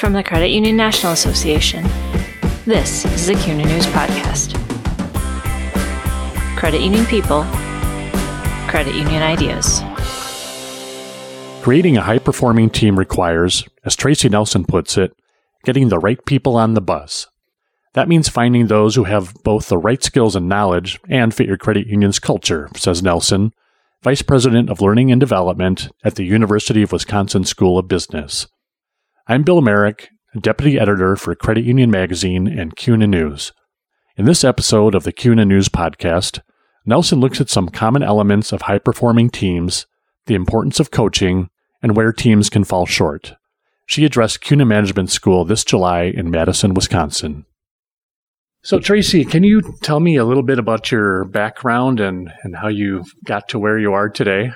from the Credit Union National Association. This is the CUNA News Podcast. Credit Union People, Credit Union Ideas. Creating a high performing team requires, as Tracy Nelson puts it, getting the right people on the bus. That means finding those who have both the right skills and knowledge and fit your credit union's culture, says Nelson, Vice President of Learning and Development at the University of Wisconsin School of Business. I'm Bill Merrick, Deputy Editor for Credit Union Magazine and CUNA News. In this episode of the CUNA News Podcast, Nelson looks at some common elements of high performing teams, the importance of coaching, and where teams can fall short. She addressed CUNA Management School this July in Madison, Wisconsin. So, Tracy, can you tell me a little bit about your background and, and how you got to where you are today?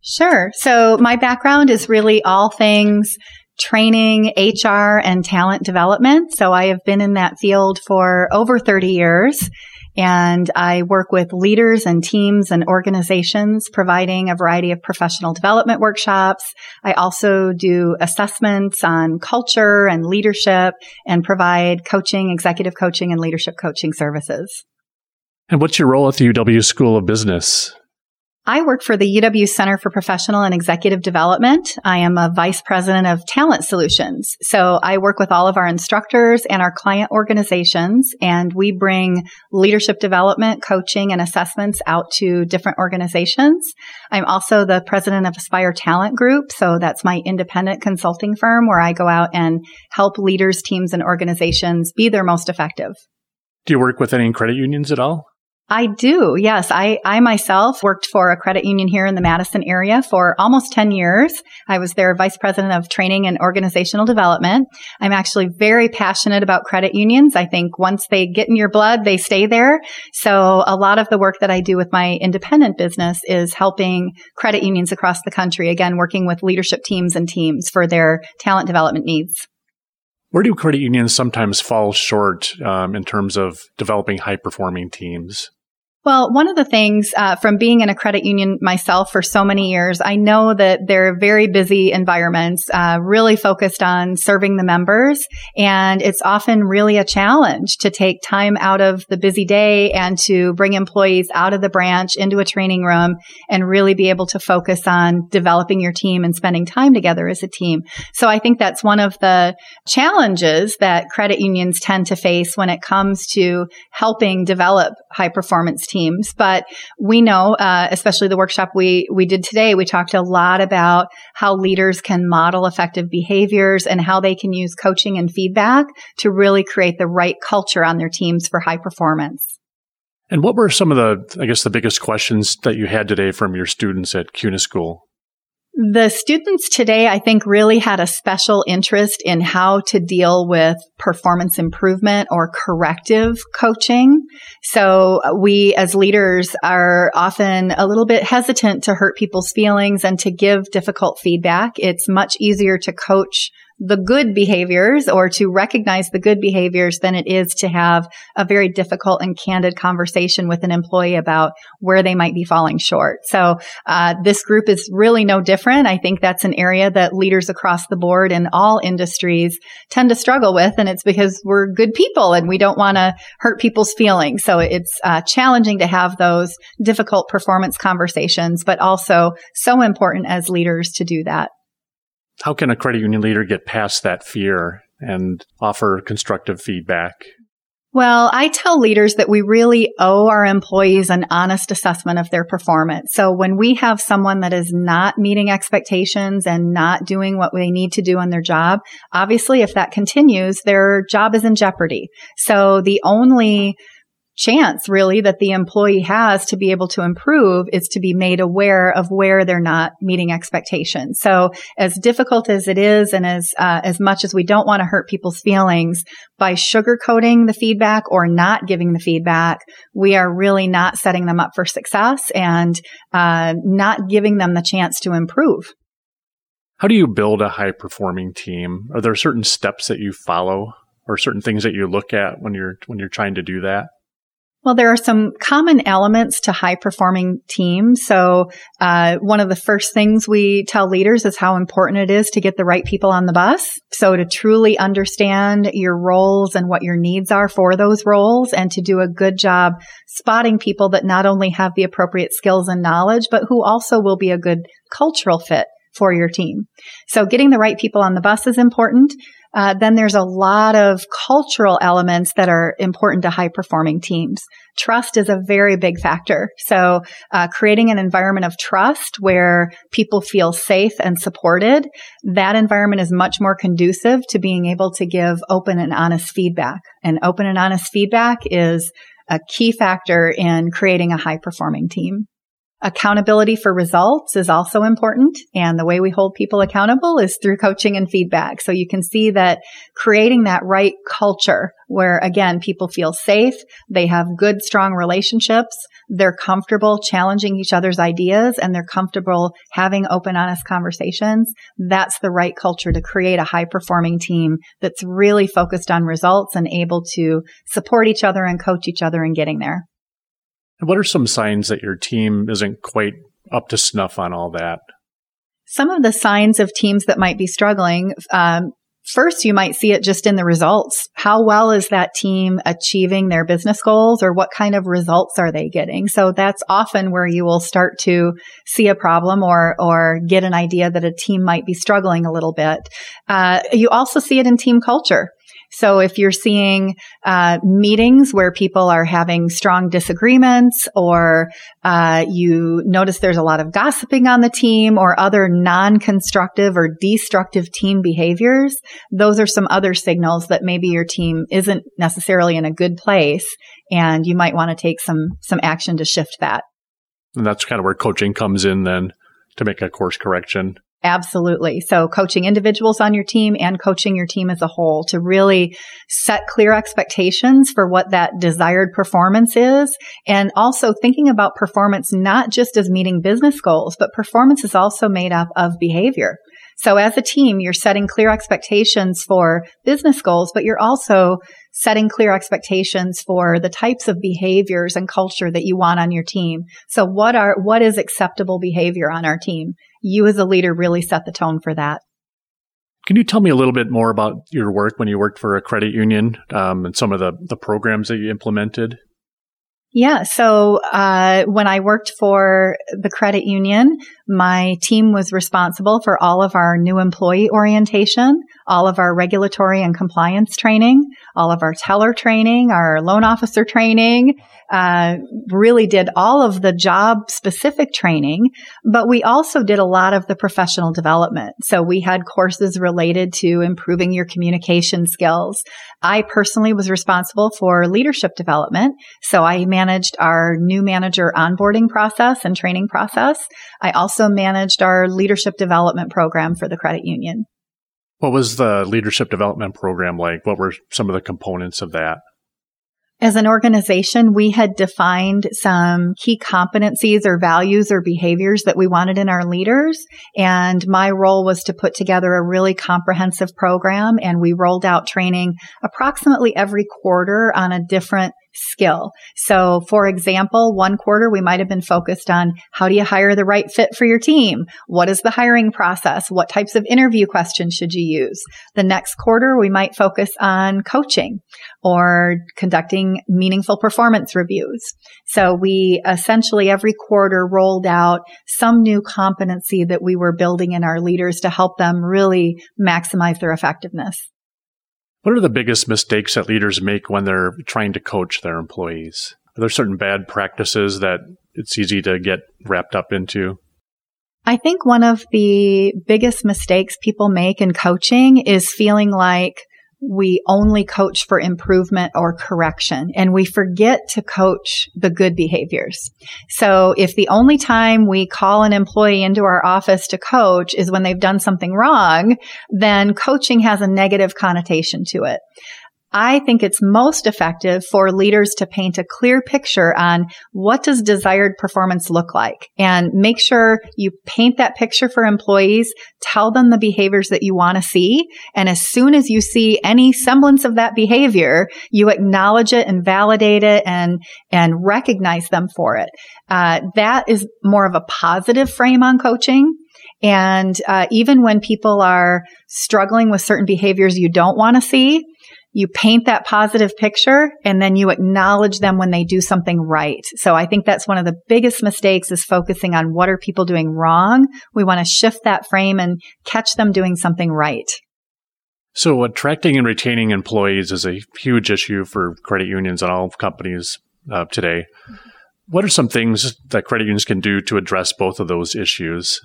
Sure. So, my background is really all things training, HR, and talent development. So, I have been in that field for over 30 years. And I work with leaders and teams and organizations providing a variety of professional development workshops. I also do assessments on culture and leadership and provide coaching, executive coaching and leadership coaching services. And what's your role at the UW School of Business? I work for the UW Center for Professional and Executive Development. I am a vice president of talent solutions. So I work with all of our instructors and our client organizations, and we bring leadership development, coaching, and assessments out to different organizations. I'm also the president of Aspire Talent Group. So that's my independent consulting firm where I go out and help leaders, teams, and organizations be their most effective. Do you work with any credit unions at all? I do. Yes. I, I myself worked for a credit union here in the Madison area for almost 10 years. I was their vice president of training and organizational development. I'm actually very passionate about credit unions. I think once they get in your blood, they stay there. So a lot of the work that I do with my independent business is helping credit unions across the country, again, working with leadership teams and teams for their talent development needs. Where do credit unions sometimes fall short um, in terms of developing high performing teams? Well, one of the things uh, from being in a credit union myself for so many years, I know that they're very busy environments, uh, really focused on serving the members. And it's often really a challenge to take time out of the busy day and to bring employees out of the branch into a training room and really be able to focus on developing your team and spending time together as a team. So I think that's one of the challenges that credit unions tend to face when it comes to helping develop high performance teams. But we know, uh, especially the workshop we we did today, we talked a lot about how leaders can model effective behaviors and how they can use coaching and feedback to really create the right culture on their teams for high performance. And what were some of the, I guess, the biggest questions that you had today from your students at CUNA School? The students today, I think, really had a special interest in how to deal with performance improvement or corrective coaching. So uh, we as leaders are often a little bit hesitant to hurt people's feelings and to give difficult feedback. It's much easier to coach the good behaviors or to recognize the good behaviors than it is to have a very difficult and candid conversation with an employee about where they might be falling short. So uh, this group is really no different. I think that's an area that leaders across the board in all industries tend to struggle with, and it's because we're good people and we don't want to hurt people's feelings. So it's uh, challenging to have those difficult performance conversations, but also so important as leaders to do that. How can a credit union leader get past that fear and offer constructive feedback? Well, I tell leaders that we really owe our employees an honest assessment of their performance. So when we have someone that is not meeting expectations and not doing what they need to do on their job, obviously if that continues, their job is in jeopardy. So the only chance really that the employee has to be able to improve is to be made aware of where they're not meeting expectations. So as difficult as it is and as uh, as much as we don't want to hurt people's feelings by sugarcoating the feedback or not giving the feedback, we are really not setting them up for success and uh, not giving them the chance to improve. How do you build a high performing team? Are there certain steps that you follow or certain things that you look at when you're when you're trying to do that? Well, there are some common elements to high performing teams. So, uh, one of the first things we tell leaders is how important it is to get the right people on the bus. So to truly understand your roles and what your needs are for those roles and to do a good job spotting people that not only have the appropriate skills and knowledge, but who also will be a good cultural fit for your team. So getting the right people on the bus is important. Uh, then there's a lot of cultural elements that are important to high performing teams. Trust is a very big factor. So, uh, creating an environment of trust where people feel safe and supported, that environment is much more conducive to being able to give open and honest feedback. And open and honest feedback is a key factor in creating a high performing team. Accountability for results is also important. And the way we hold people accountable is through coaching and feedback. So you can see that creating that right culture where again, people feel safe. They have good, strong relationships. They're comfortable challenging each other's ideas and they're comfortable having open, honest conversations. That's the right culture to create a high performing team that's really focused on results and able to support each other and coach each other in getting there. What are some signs that your team isn't quite up to snuff on all that? Some of the signs of teams that might be struggling. Um, first, you might see it just in the results. How well is that team achieving their business goals or what kind of results are they getting? So that's often where you will start to see a problem or, or get an idea that a team might be struggling a little bit. Uh, you also see it in team culture. So if you're seeing uh, meetings where people are having strong disagreements, or uh, you notice there's a lot of gossiping on the team, or other non-constructive or destructive team behaviors, those are some other signals that maybe your team isn't necessarily in a good place, and you might want to take some some action to shift that. And that's kind of where coaching comes in then to make a course correction. Absolutely. So coaching individuals on your team and coaching your team as a whole to really set clear expectations for what that desired performance is. And also thinking about performance not just as meeting business goals, but performance is also made up of behavior. So as a team, you're setting clear expectations for business goals, but you're also setting clear expectations for the types of behaviors and culture that you want on your team. So what are, what is acceptable behavior on our team? You as a leader really set the tone for that. Can you tell me a little bit more about your work when you worked for a credit union um, and some of the, the programs that you implemented? Yeah. So, uh, when I worked for the credit union, my team was responsible for all of our new employee orientation, all of our regulatory and compliance training, all of our teller training, our loan officer training, uh, really did all of the job specific training, but we also did a lot of the professional development. So we had courses related to improving your communication skills. I personally was responsible for leadership development. So I managed our new manager onboarding process and training process. I also managed our leadership development program for the credit union. What was the leadership development program like? What were some of the components of that? As an organization, we had defined some key competencies or values or behaviors that we wanted in our leaders. And my role was to put together a really comprehensive program and we rolled out training approximately every quarter on a different skill. So for example, one quarter we might have been focused on how do you hire the right fit for your team? What is the hiring process? What types of interview questions should you use? The next quarter we might focus on coaching or conducting meaningful performance reviews. So we essentially every quarter rolled out some new competency that we were building in our leaders to help them really maximize their effectiveness. What are the biggest mistakes that leaders make when they're trying to coach their employees? Are there certain bad practices that it's easy to get wrapped up into? I think one of the biggest mistakes people make in coaching is feeling like we only coach for improvement or correction and we forget to coach the good behaviors. So if the only time we call an employee into our office to coach is when they've done something wrong, then coaching has a negative connotation to it. I think it's most effective for leaders to paint a clear picture on what does desired performance look like and make sure you paint that picture for employees, tell them the behaviors that you want to see. And as soon as you see any semblance of that behavior, you acknowledge it and validate it and, and recognize them for it. Uh, that is more of a positive frame on coaching. And uh, even when people are struggling with certain behaviors you don't want to see, you paint that positive picture and then you acknowledge them when they do something right. So I think that's one of the biggest mistakes is focusing on what are people doing wrong. We want to shift that frame and catch them doing something right. So attracting and retaining employees is a huge issue for credit unions and all companies uh, today. What are some things that credit unions can do to address both of those issues?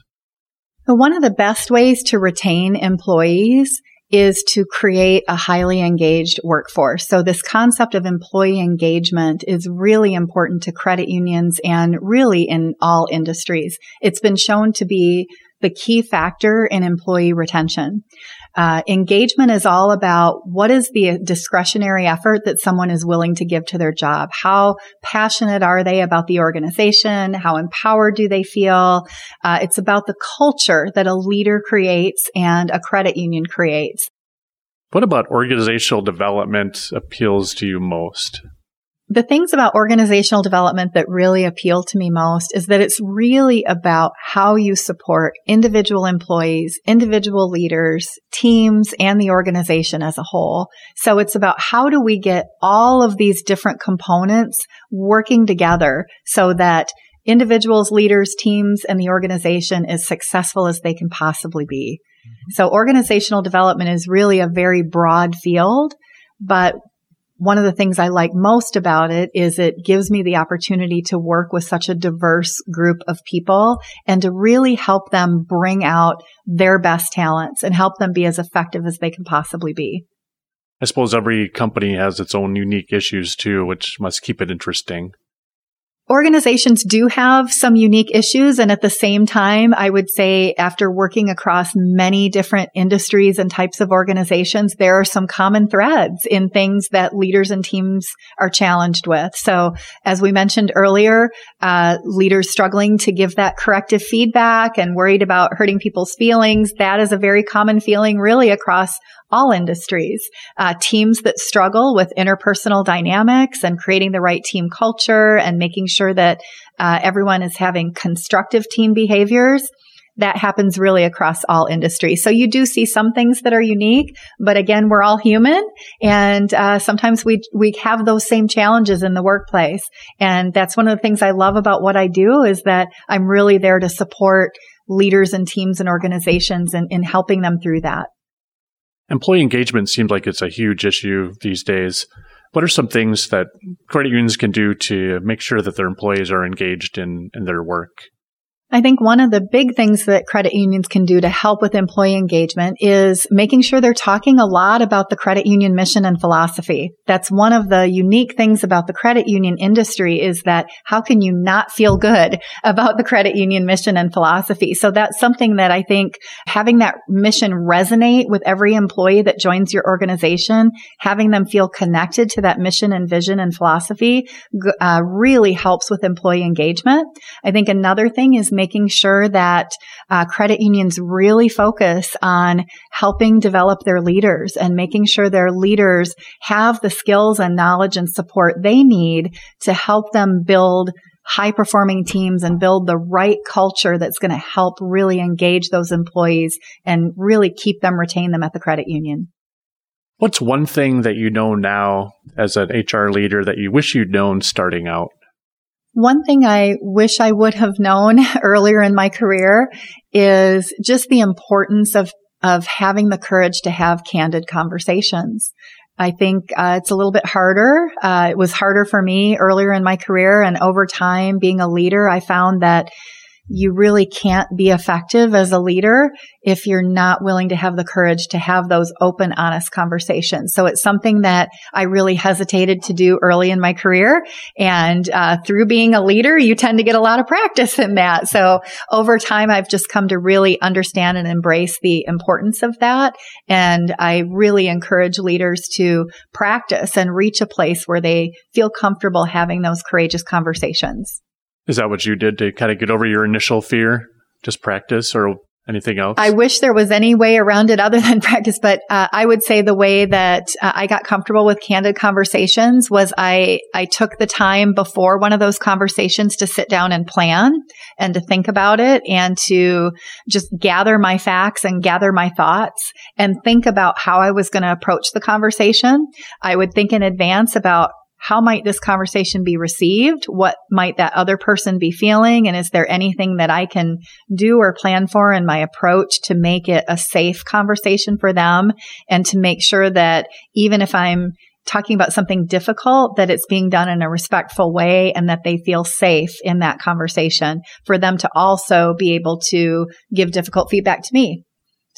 One of the best ways to retain employees is to create a highly engaged workforce. So this concept of employee engagement is really important to credit unions and really in all industries. It's been shown to be the key factor in employee retention. Uh, engagement is all about what is the discretionary effort that someone is willing to give to their job? How passionate are they about the organization? How empowered do they feel? Uh, it's about the culture that a leader creates and a credit union creates. What about organizational development appeals to you most? The things about organizational development that really appeal to me most is that it's really about how you support individual employees, individual leaders, teams, and the organization as a whole. So it's about how do we get all of these different components working together so that individuals, leaders, teams, and the organization as successful as they can possibly be. Mm-hmm. So organizational development is really a very broad field, but one of the things I like most about it is it gives me the opportunity to work with such a diverse group of people and to really help them bring out their best talents and help them be as effective as they can possibly be. I suppose every company has its own unique issues too, which must keep it interesting organizations do have some unique issues. And at the same time, I would say after working across many different industries and types of organizations, there are some common threads in things that leaders and teams are challenged with. So as we mentioned earlier, uh, leaders struggling to give that corrective feedback and worried about hurting people's feelings. That is a very common feeling really across all industries. Uh, teams that struggle with interpersonal dynamics and creating the right team culture and making sure that uh, everyone is having constructive team behaviors. That happens really across all industries. So you do see some things that are unique, but again, we're all human, and uh, sometimes we we have those same challenges in the workplace. And that's one of the things I love about what I do is that I'm really there to support leaders and teams and organizations in, in helping them through that. Employee engagement seems like it's a huge issue these days. What are some things that credit unions can do to make sure that their employees are engaged in, in their work? I think one of the big things that credit unions can do to help with employee engagement is making sure they're talking a lot about the credit union mission and philosophy. That's one of the unique things about the credit union industry is that how can you not feel good about the credit union mission and philosophy? So that's something that I think having that mission resonate with every employee that joins your organization, having them feel connected to that mission and vision and philosophy uh, really helps with employee engagement. I think another thing is making sure that uh, credit unions really focus on helping develop their leaders and making sure their leaders have the skills and knowledge and support they need to help them build high performing teams and build the right culture that's going to help really engage those employees and really keep them, retain them at the credit union. What's one thing that you know now as an HR leader that you wish you'd known starting out? One thing I wish I would have known earlier in my career is just the importance of, of having the courage to have candid conversations. I think uh, it's a little bit harder. Uh, it was harder for me earlier in my career and over time being a leader, I found that you really can't be effective as a leader if you're not willing to have the courage to have those open, honest conversations. So it's something that I really hesitated to do early in my career. And uh, through being a leader, you tend to get a lot of practice in that. So over time, I've just come to really understand and embrace the importance of that. And I really encourage leaders to practice and reach a place where they feel comfortable having those courageous conversations. Is that what you did to kind of get over your initial fear? Just practice or anything else? I wish there was any way around it other than practice, but uh, I would say the way that uh, I got comfortable with candid conversations was I I took the time before one of those conversations to sit down and plan and to think about it and to just gather my facts and gather my thoughts and think about how I was going to approach the conversation. I would think in advance about how might this conversation be received? What might that other person be feeling? And is there anything that I can do or plan for in my approach to make it a safe conversation for them and to make sure that even if I'm talking about something difficult, that it's being done in a respectful way and that they feel safe in that conversation for them to also be able to give difficult feedback to me.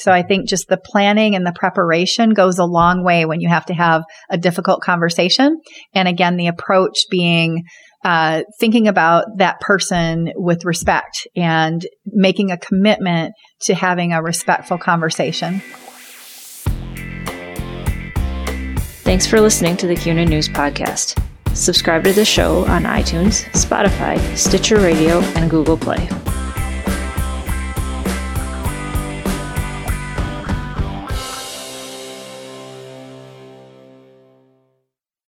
So I think just the planning and the preparation goes a long way when you have to have a difficult conversation. And again, the approach being uh, thinking about that person with respect and making a commitment to having a respectful conversation. Thanks for listening to the CUNA News Podcast. Subscribe to the show on iTunes, Spotify, Stitcher Radio, and Google Play.